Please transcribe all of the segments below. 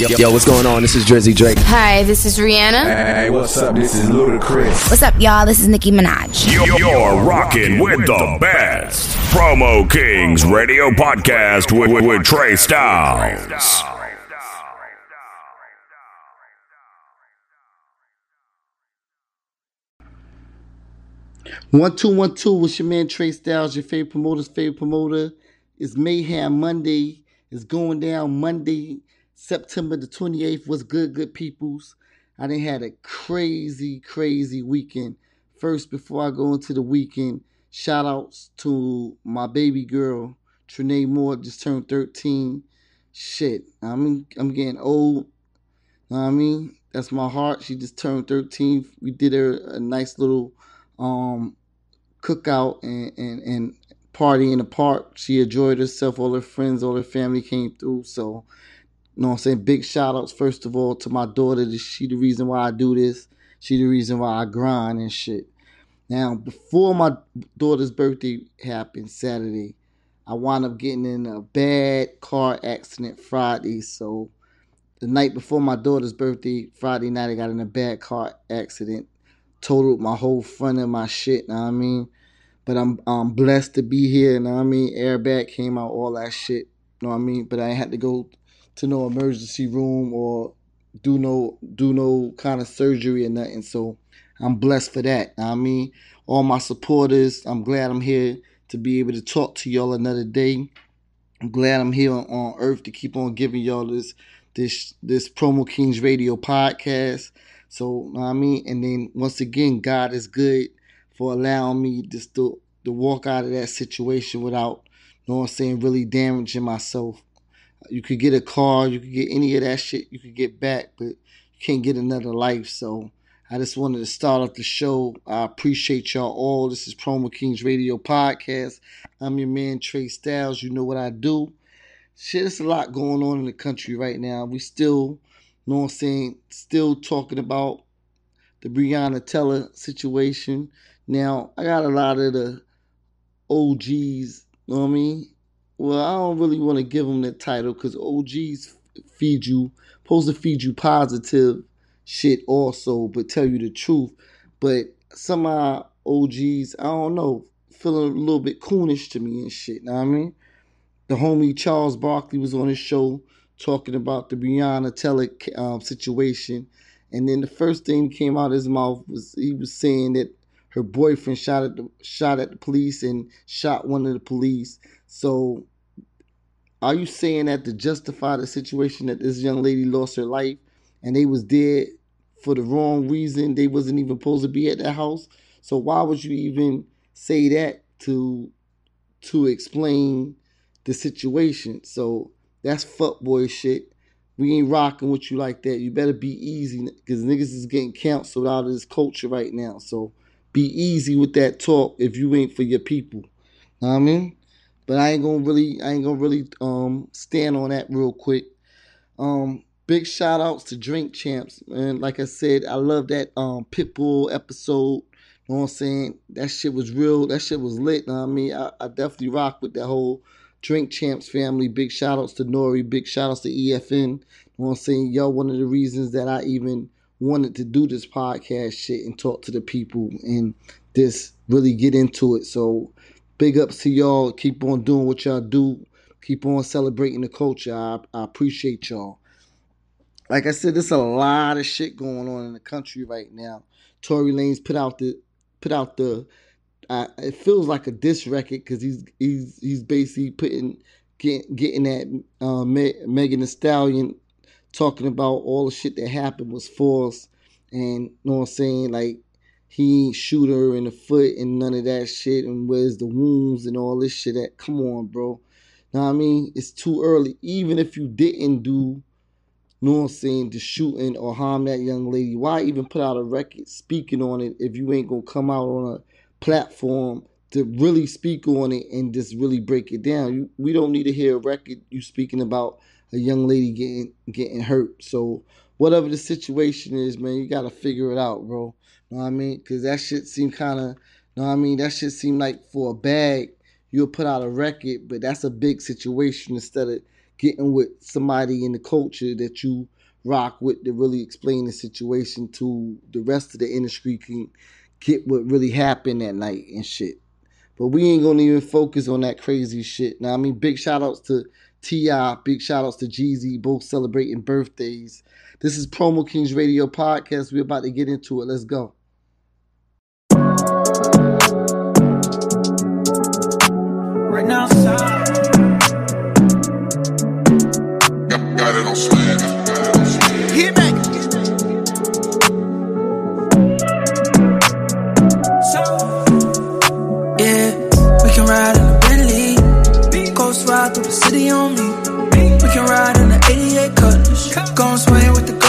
Yo, yo, yo, what's going on? This is Drizzy Drake. Hi, this is Rihanna. Hey, what's up? This is Ludacris. What's up, y'all? This is Nicki Minaj. You're, you're rocking with the best. Promo Kings Radio Podcast with, with, with Trey Styles. One two one two. What's your man Trey Styles? Your favorite promoter's favorite promoter. It's Mayhem Monday. It's going down Monday, September the twenty eighth. was good, good peoples? I done had a crazy, crazy weekend. First, before I go into the weekend, shout outs to my baby girl, Trinae Moore, just turned 13. Shit, I mean, I'm getting old. Know what I mean? That's my heart. She just turned 13. We did her a nice little um cookout and, and, and party in the park. She enjoyed herself. All her friends, all her family came through. So, you know what I'm saying? Big shout outs, first of all, to my daughter. She the reason why I do this. She the reason why I grind and shit. Now, before my daughter's birthday happened Saturday, I wound up getting in a bad car accident Friday. So, the night before my daughter's birthday, Friday night, I got in a bad car accident. Totaled my whole front of my shit, know what I mean? But I'm I'm blessed to be here, know what I mean? Airbag came out, all that shit, know what I mean? But I had to go to no emergency room or do no do no kind of surgery or nothing. So I'm blessed for that. I mean, all my supporters, I'm glad I'm here to be able to talk to y'all another day. I'm glad I'm here on, on earth to keep on giving y'all this this this Promo Kings Radio podcast. So I mean, and then once again, God is good for allowing me to to walk out of that situation without, you know what I'm saying, really damaging myself. You could get a car, you could get any of that shit, you could get back, but you can't get another life. So I just wanted to start off the show. I appreciate y'all all. This is Promo Kings Radio Podcast. I'm your man Trey Styles. You know what I do. Shit, there's a lot going on in the country right now. We still, you know what I'm saying, still talking about the Breonna Taylor situation. Now, I got a lot of the OGs, you know what I mean? Well, I don't really want to give them that title because OGs feed you, supposed to feed you positive shit also, but tell you the truth. But some of our OGs, I don't know, feeling a little bit coonish to me and shit, know what I mean? The homie Charles Barkley was on his show talking about the Breonna Taylor um, situation. And then the first thing came out of his mouth was he was saying that her boyfriend shot at the shot at the police and shot one of the police. So are you saying that to justify the situation that this young lady lost her life and they was dead for the wrong reason? They wasn't even supposed to be at that house. So why would you even say that to to explain the situation? So that's fuckboy shit. We ain't rocking with you like that. You better be easy because niggas is getting canceled out of this culture right now. So be easy with that talk if you ain't for your people. I mean? But I ain't gonna really I ain't gonna really um stand on that real quick. Um big shout outs to Drink Champs. And like I said, I love that um Pitbull episode. You know what I'm saying? That shit was real. That shit was lit. I mean? I, I definitely rock with that whole Drink Champs family. Big shout outs to Nori. Big shout outs to EFN. You know what I'm saying? Y'all one of the reasons that I even wanted to do this podcast shit and talk to the people and just really get into it. So big ups to y'all. Keep on doing what y'all do. Keep on celebrating the culture. I, I appreciate y'all. Like I said, there's a lot of shit going on in the country right now. Tory Lanez put out the put out the uh, it feels like a diss record because he's he's he's basically putting get, getting at uh, Me- Megan Thee Stallion talking about all the shit that happened was false, and you know what I'm saying like he ain't shoot her in the foot and none of that shit, and where's the wounds and all this shit. at. come on, bro. Know what I mean? It's too early. Even if you didn't do, know what I'm saying, the shooting or harm that young lady, why even put out a record speaking on it if you ain't gonna come out on a platform to really speak on it and just really break it down. You, we don't need to hear a record you speaking about a young lady getting getting hurt. So whatever the situation is, man, you gotta figure it out, bro. Know what I mean? Cause that shit seem kind of, know what I mean? That shit seem like for a bag, you'll put out a record, but that's a big situation instead of getting with somebody in the culture that you rock with to really explain the situation to the rest of the industry can get what really happened that night and shit. But we ain't gonna even focus on that crazy shit. Now I mean big shout outs to T.I., big shout outs to Jeezy, both celebrating birthdays. This is Promo Kings Radio Podcast. We're about to get into it. Let's go. Now, side. Got it on slam. Got it on slam. Hit back. So, yeah, we can ride in a Bentley. Ghost ride through the city on me. We can ride in the 88 Cutlass. Gon' swing with the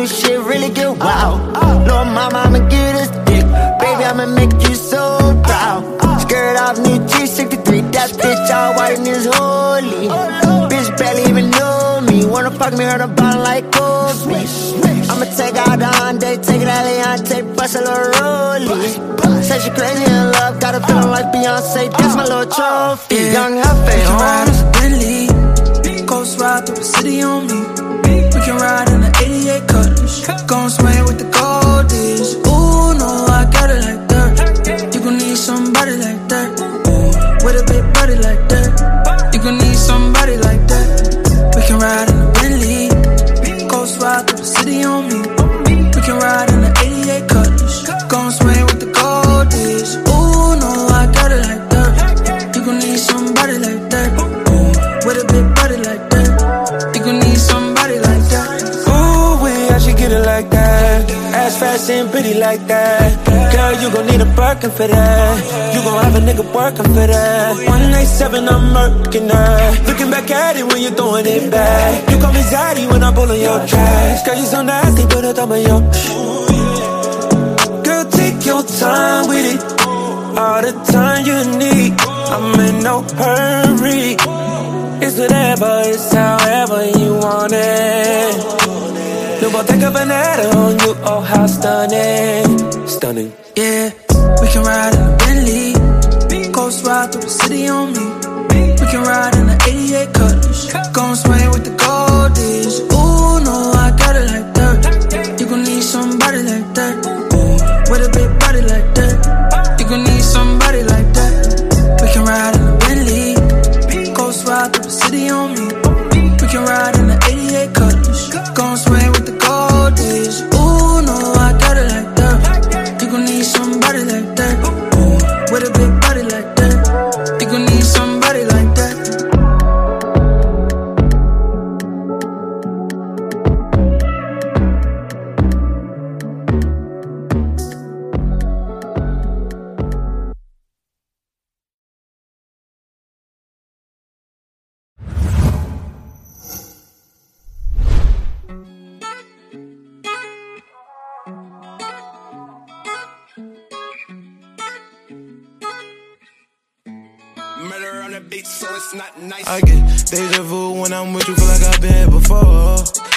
new shit, really get wild. Little mama, I'ma give this dick, baby, I'ma make you so proud. Skirt off, new G63, that bitch all white and is holy. Bitch barely even know me, wanna fuck me, heard about like Kobe. I'ma take out the Hyundai, take it Aliante, bust a little rollie. Said she crazy in love, got a feeling like Beyonce, that's my little trophy. Young Hefe, We can ride a Bentley. Ghost ride through the city on me. We can ride in the 88 Cutlass. Gon' swing with the goldies. Ass and pretty like that. Girl, you gon' need a Birkin for that. You gon' have a nigga working for that. 187, I'm murking that. Looking back at it when you're throwing it back. You call me Zaddy when I'm pulling your trash. Girl, you so nasty, put a thumb in your. Girl, take your time with it. All the time you need. I'm in no hurry. It's whatever, it's however you want it. No Bottega Veneta on you, oh how stunning, stunning. Yeah, we can ride in a Bentley. Ghost ride through the city on me. We can ride in the 88 Cutlass. Gon' swing with the goldies. So it's not nice. I get deja vu when I'm with you, feel like I've been here before.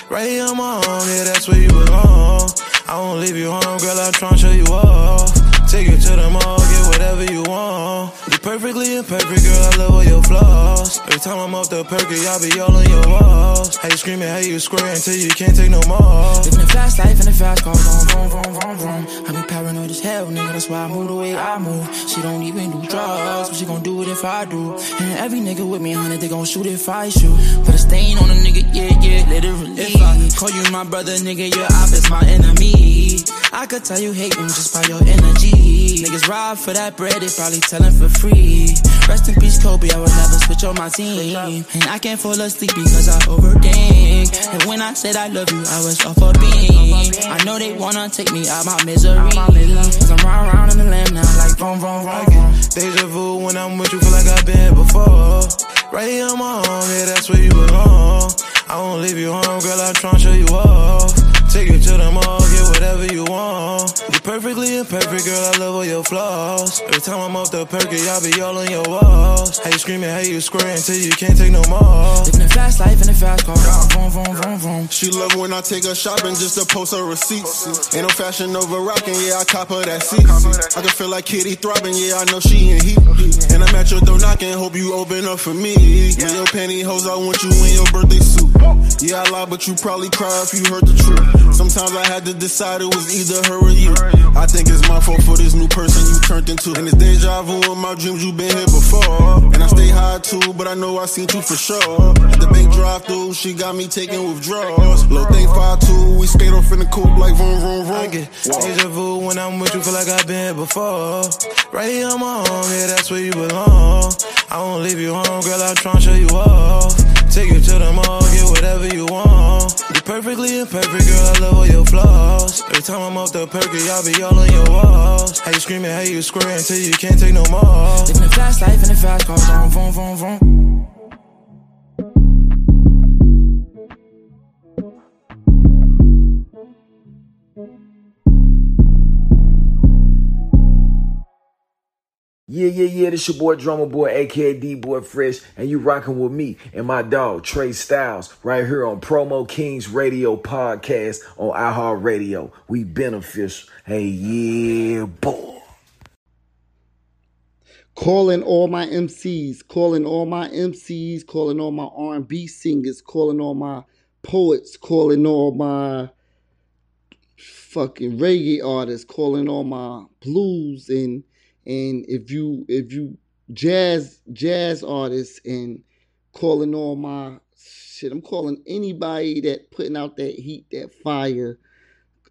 Right here on my own, yeah, that's where you belong. I won't leave you home, girl, I'll try and show you off. Take you to the mall, whatever you want. You perfectly imperfect, girl, I love all your flaws. Every time I'm off the perky, I'll be all on your walls. How you screaming, how you square until you can't take no more. Living a fast life in a fast car, vroom, vroom, vroom, vroom, vroom. I be paranoid as hell, nigga, that's why I move the way I move. She don't even do drugs, but she gon' do it if I do. And every nigga with me, honey, they gon' shoot if I shoot. Put a stain on a nigga, yeah, yeah, literally. If I call you my brother, nigga, your op is my enemy. I could tell you hate them just by your energy. Niggas rob for that bread, they probably tellin' for free. Rest in peace, Kobe, I will never switch on my team. And I can't fall asleep because I overthink. And when I said I love you, I was off a beam. I know they wanna take me out my misery. Cause I'm round round in the land now, like vroom, vroom, vroom. Deja vu when I'm with you, feel like I've been before. Right here on my home, yeah, that's where you belong. I won't leave you home, girl, I'm tryna show you off. Take you to the mall, whatever you want. You're perfectly imperfect, girl, I love all your flaws. Every time I'm off the perky, I'll be all on your walls. How you screaming, how you square until you can't take no more. Living a fast life in a fast car, vroom, vroom, vroom, vroom. She love when I take her shopping just to post her receipts. Ain't no fashion over rocking, yeah, I cop her that seat. I can feel like Kitty throbbing, yeah, I know she in heat. And I'm at your door knocking, hope you open up for me. With your pantyhose, I want you in your birthday suit. Yeah, I lie, but you probably cry if you heard the truth. Sometimes I had to decide it was either her or you. I think it's my fault for this new person you turned into. And it's deja vu in my dreams, you been here before. And I stay high too, but I know I seen you for sure. At the bank drive through, she got me taking withdrawals. Little thing 5'2, we skate off in the coupe like vroom, vroom, vroom. I get deja vu when I'm with you, feel like I've been here before. Right here on my home, yeah, that's where you belong. I won't leave you home, girl, I'm tryna show you off. Take you to the mall, get whatever you want. You're perfectly imperfect, girl, I love all your flaws. Every time I'm off the perky, I'll be all on your walls. How you screaming, how you square until you can't take no more. Living a fast life in a fast car, vroom, vroom, vroom, vroom. Yeah, yeah, yeah. This your boy Drummer Boy, aka D Boy Fresh, and you rocking with me and my dog Trey Styles right here on Promo Kings Radio Podcast on iHeart Radio. We beneficial. Hey, yeah, boy. calling all my MCs, calling all my MCs, calling all my R&B singers, calling all my poets, calling all my fucking reggae artists, calling all my blues and and if you if you jazz jazz artists and calling all my shit, I'm calling anybody that putting out that heat, that fire.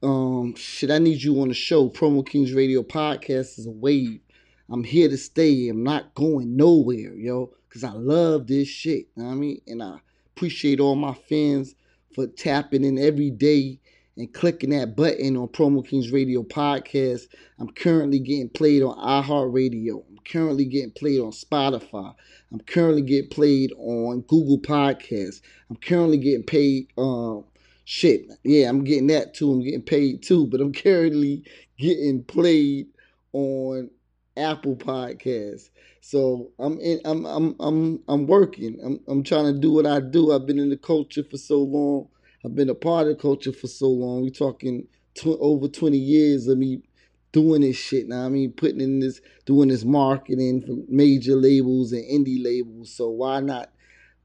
Um, shit, I need you on the show. Promo Kings Radio Podcast is a wave. I'm here to stay. I'm not going nowhere, yo, because I love this shit. You know I mean? And I appreciate all my fans for tapping in every day and clicking that button on Promo Kings Radio Podcast. I'm currently getting played on iHeartRadio. I'm currently getting played on Spotify. I'm currently getting played on Google Podcasts. I'm currently getting paid um shit. Yeah, I'm getting that too. I'm getting paid too, but I'm currently getting played on Apple Podcasts. So I'm in I'm I'm I'm I'm working. I'm I'm trying to do what I do. I've been in the culture for so long. I've been a part of the culture for so long. We're talking tw- over 20 years of me doing this shit now. I mean, putting in this, doing this marketing for major labels and indie labels. So why not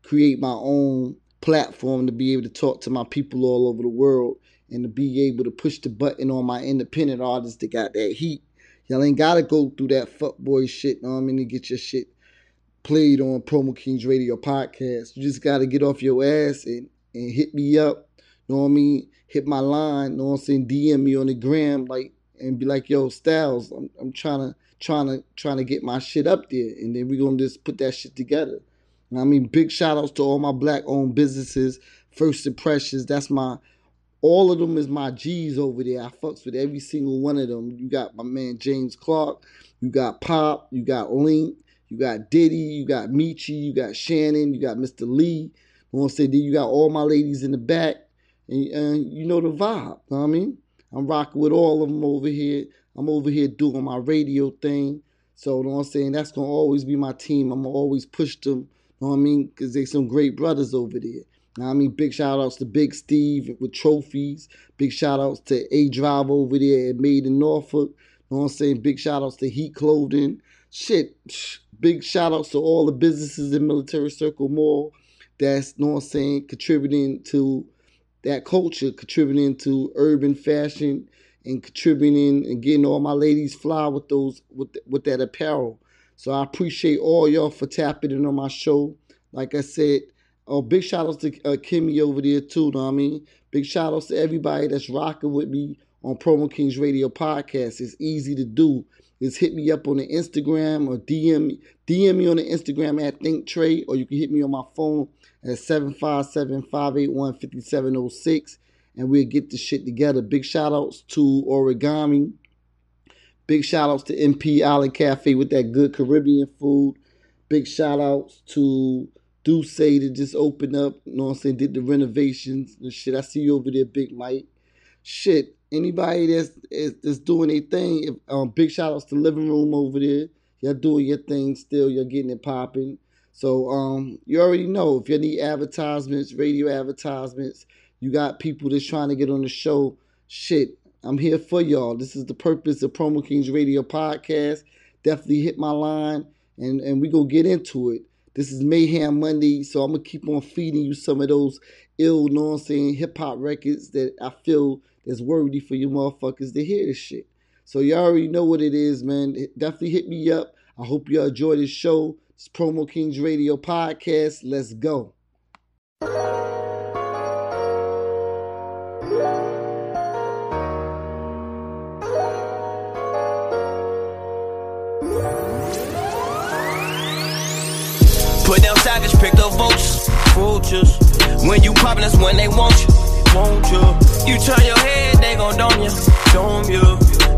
create my own platform to be able to talk to my people all over the world and to be able to push the button on my independent artists that got that heat. Y'all ain't gotta go through that fuckboy shit, know what I mean, to get your shit played on Promo Kings Radio podcast. You just gotta get off your ass and, and hit me up know what I mean? Hit my line, know what I'm saying? DM me on the gram, like, and be like, yo, Styles, I'm, I'm trying to, trying to, trying to get my shit up there. And then we're going to just put that shit together. And I mean, big shout outs to all my black owned businesses, First Impressions. That's my, all of them is my G's over there. I fucks with every single one of them. You got my man James Clark, you got Pop, you got Link, you got Diddy, you got Michi, you got Shannon, you got Mr. Lee. You know what I'm saying? Then you got all my ladies in the back. And, and you know the vibe. I mean? I'm rocking with all of them over here. I'm over here doing my radio thing. So, you know what I'm saying? That's going to always be my team. I'm going to always push them. You know what I mean? Because they some great brothers over there. Now, I mean, big shout outs to Big Steve with trophies. Big shout outs to A Drive over there at Made in Norfolk. Know what I'm saying? Big shout outs to Heat Clothing. Shit. Big shout outs to all the businesses in Military Circle Mall that's, know what I'm saying, contributing to that culture, contributing to urban fashion and contributing and getting all my ladies fly with those with with that apparel. So I appreciate all y'all for tapping in on my show. Like I said, oh, big shout outs to uh, Kimmy over there too. Know what I mean? Big shout outs to everybody that's rocking with me on Promo Kings Radio Podcast. It's easy to do. Just hit me up on the Instagram or DM DM me on the Instagram at Think Trey, or you can hit me on my phone at 757-581-5706 and we'll get the shit together. Big shout outs to Origami. Big shout outs to MP Island Cafe with that good Caribbean food. Big shout outs to Duce that just opened up, you know what I'm saying, did the renovations and shit. I see you over there, Big Mike. Shit, anybody that's that's doing a thing, if, um, big shout outs to Living Room over there. Y'all doing your thing still, you're getting it popping. So um, you already know if you need advertisements, radio advertisements, you got people that's trying to get on the show. Shit, I'm here for y'all. This is the purpose of Promo Kings Radio Podcast. Definitely hit my line and, and we gonna get into it. This is Mayhem Monday, so I'm gonna keep on feeding you some of those ill, know what I'm saying, hip hop records that I feel is worthy for you motherfuckers to hear this shit. So you already know what it is, man. Definitely hit me up. I hope y'all enjoy this show. It's Promo Kings Radio Podcast. Let's go. Put down savage, pick the vultures, vultures. When you poppin', that's when they want you, want you. You turn your head, they gon' dome you, dome you.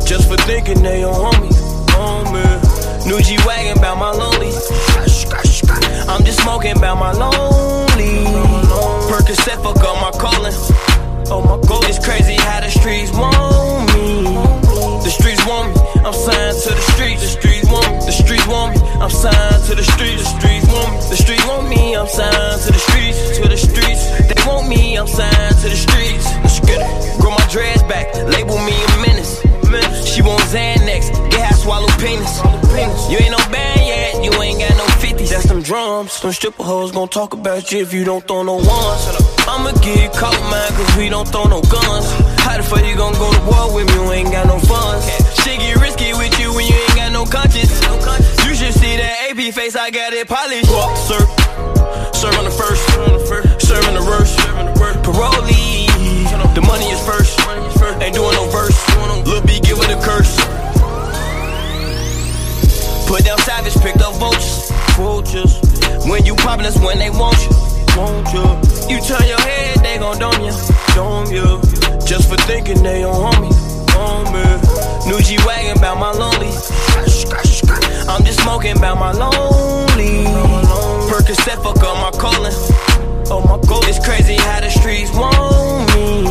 Just for thinking they on homie, homie. New G wagon bout my lonely. I'm just smoking bout my lonely. Percocet fuck up my calling. Oh my god, it's crazy how the streets swallow penis. You ain't no band yet. You ain't got no 50s. That's them drums. Them stripper hoes gon' talk about you if you don't throw no ones. I'ma get caught, man, cause we don't throw no guns. How the fuck you gon' go to war with me? You ain't got no funds. Shit get risky with you when you ain't got no conscience. You should see that AP face, I got it polished. Walk, sir. Serve on the first, When you poppin', that's when they want you. Want you. You turn your head, they gon' dome you. Dome you. Just for thinking they on homie. Homie. New G wagon bout my lonely. I'm just smoking bout my lonely. Percocet fuck up my calling. Oh my god, it's crazy how the streets want me.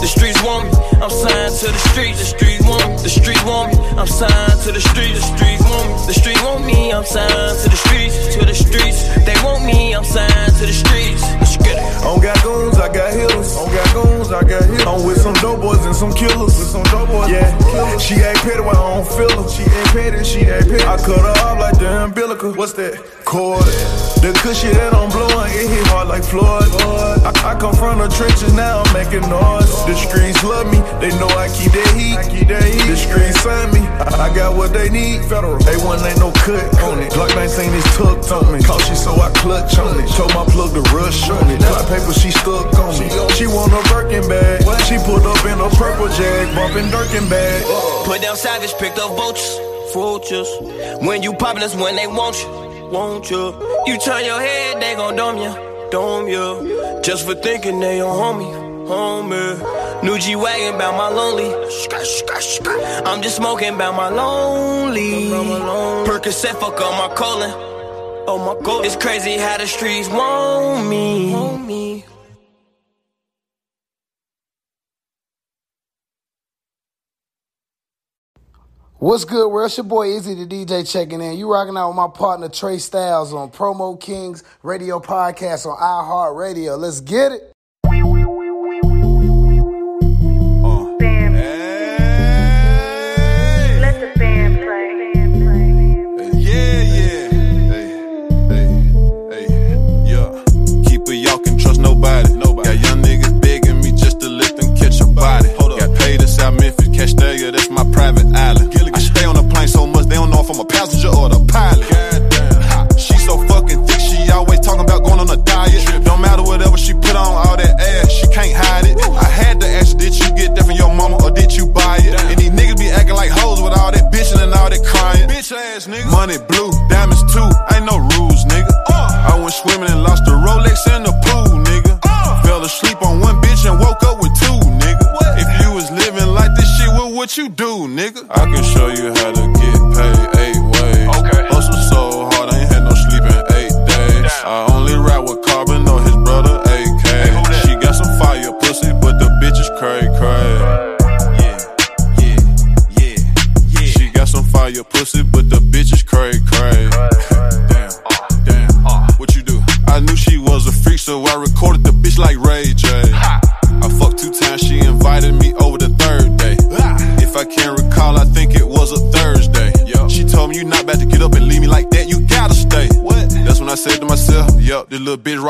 The streets want me. I'm signed to the streets. The streets want me. The streets want me. I'm signed to the streets. The streets want me. The streets want me. I'm signed to the streets. To the streets. They want me. I'm signed to the streets. Let's get it. On got goons, I got healers. On got goons, I got healers. I'm with some dope boys and some killers. With some dope boys. Yeah. She ain't petty when I don't feel her. She ain't petty. She ain't petty. I cut her off like the umbilical. What's that? Cord. The cushion that I'm blowing, it hit hard like Floyd. I, I come from the trenches, now I'm making noise. The streets love me, they know I keep that heat. The streets sign me, I, I got what they need. Federal, A1 ain't no cut on it. Glock 19 is tucked on me. Cautious, so I clutch on it. Told my plug to rush on it. Fly paper, she stuck on me. She want a Birkin bag. She pulled up in a purple jag, bumping Birkin bag. Put down savage, picked up vultures. Vultures. When you poppin', that's when they want you. Want you. You turn your head, they gon' dome you. Dome you. Just for thinking they on homie. Homie. New G wagon bout my lonely. I'm just smoking bout my lonely. Percocet fuck up my colon. Oh my god, it's crazy how the streets want me. What's good? It's your boy Izzy the DJ checking in. You rocking out with my partner Trey Styles on Promo Kings Radio Podcast on iHeartRadio. Let's get it.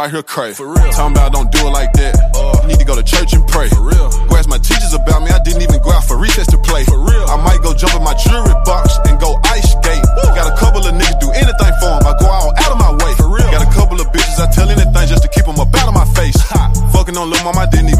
Little right here cray. For real. Talking about don't do it like that. you need to go to church and pray. For real. Go ask my teachers about me, I didn't even go out for recess to play. For real. I might go jump in my jewelry box and go ice skate. Got a couple of niggas do anything for for 'em. I go all out of my way. For real. Got a couple of bitches, I tell anything just to keep 'em up out of my face. Fucking on Lil' Mama, I didn't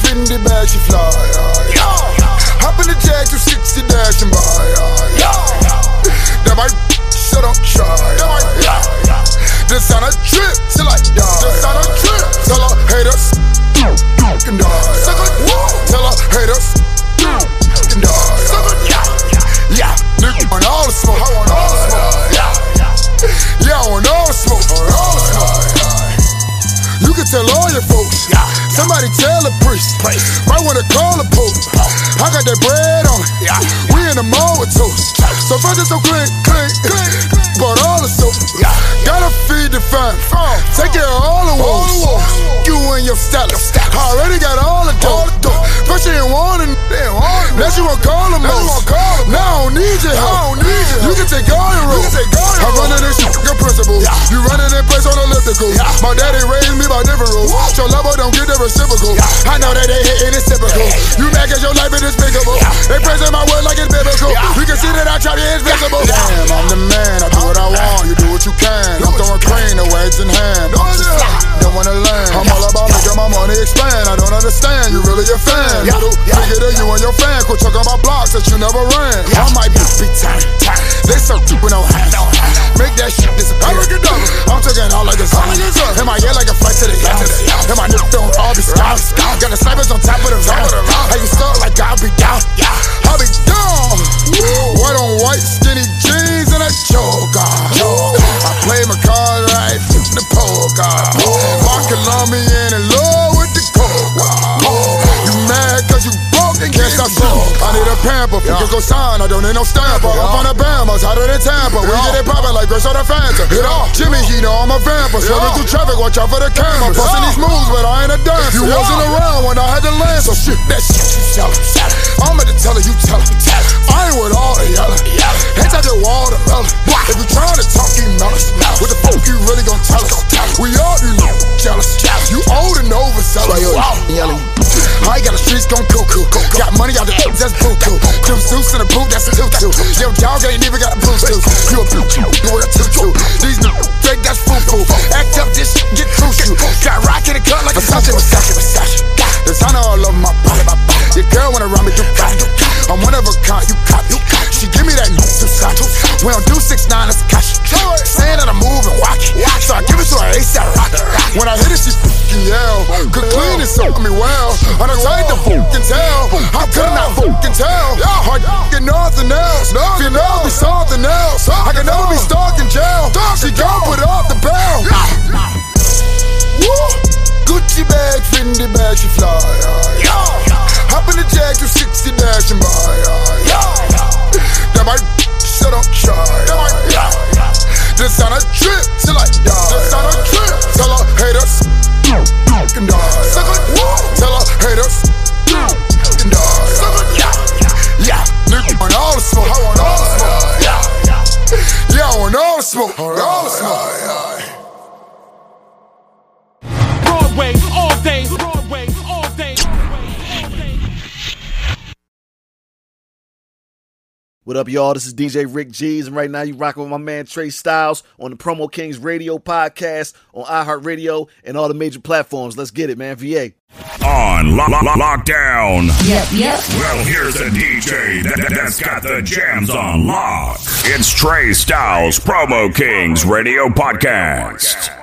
Bag, Fendi bag, she fly. Hop in the jag, 260 dash and buy. That might shut up, try. That might. This on a trip till I die. This on a trip. Tell her haters, can die. Tell die. Yeah, yeah. Nigga want all the smoke. I want all the smoke. Yeah, yeah. Yeah, I want all the smoke. Tell all your folks. Somebody tell a priest. Might wanna call a pope. I got that bread on it. We in the mall with toast. So first it's so clink, clink, clink. But all the soap. Gotta feed the fam. Take care of all the wolves. You and your stylist. I already got all the dough. First you didn't want it. Now you wanna call them most. Now I don't need your help. You can take all your roles. I'm running this shit, good principle. You running in place elliptical. My daddy raised me by different rules. So level don't get the reciprocal. I know that they hitting it's typical. You mad cause your life is despicable. They praising my word like it's biblical. You can see that I trap you invisible. Damn, I'm the man. I do what I want. You do what you can. I'm throwing crane, the waves in hand. I'm. Don't wanna learn. I'm all about making my money expand. I don't understand. You really a fan. Little that you and your fan. Quit talking about blocks that you never ran. I might be big time. They so cheap with no hands. Make that shit disappear. I'm talking all like this. In my ear like a flight to the yams. In my nip don't all be scouts. Got the snipers on top of the van. How you stuck like I'll be down. I'll be down. Sign, I don't need no stamper. I'm on the Bahamas, hotter than Tampa. We get it poppin' like Grace on the Phantom. Hit off, Jimmy, he know I'm a vampire. Swerving through traffic, watch out for the camera. Bustin' these moves, but I ain't a dancer. You wasn't around when I had to land, so shit that shit you tell I'm at the teller, you tell her. I ain't with all the yelling. Hands out the wall, the melon. If you trying to talk, email us. What the fuck you really gon' tell us? We all be jealous. You old and overzealous. Yelling. I got the streets gon' cuckoo. Got money out the eggs, that's buku. Two suits in a boot, that's a tutu. Yo, dog ain't even got a too. You a boot, What up, y'all? This is DJ Rick G's, and right now you rocking with my man Trey Styles on the Promo Kings Radio podcast on iHeartRadio and all the major platforms. Let's get it, man. VA. On lo- lo- lo- lockdown. Yep, yep. Well, here's a DJ that, that's got the jams on lock. It's Trey Styles Promo Kings Radio Podcast.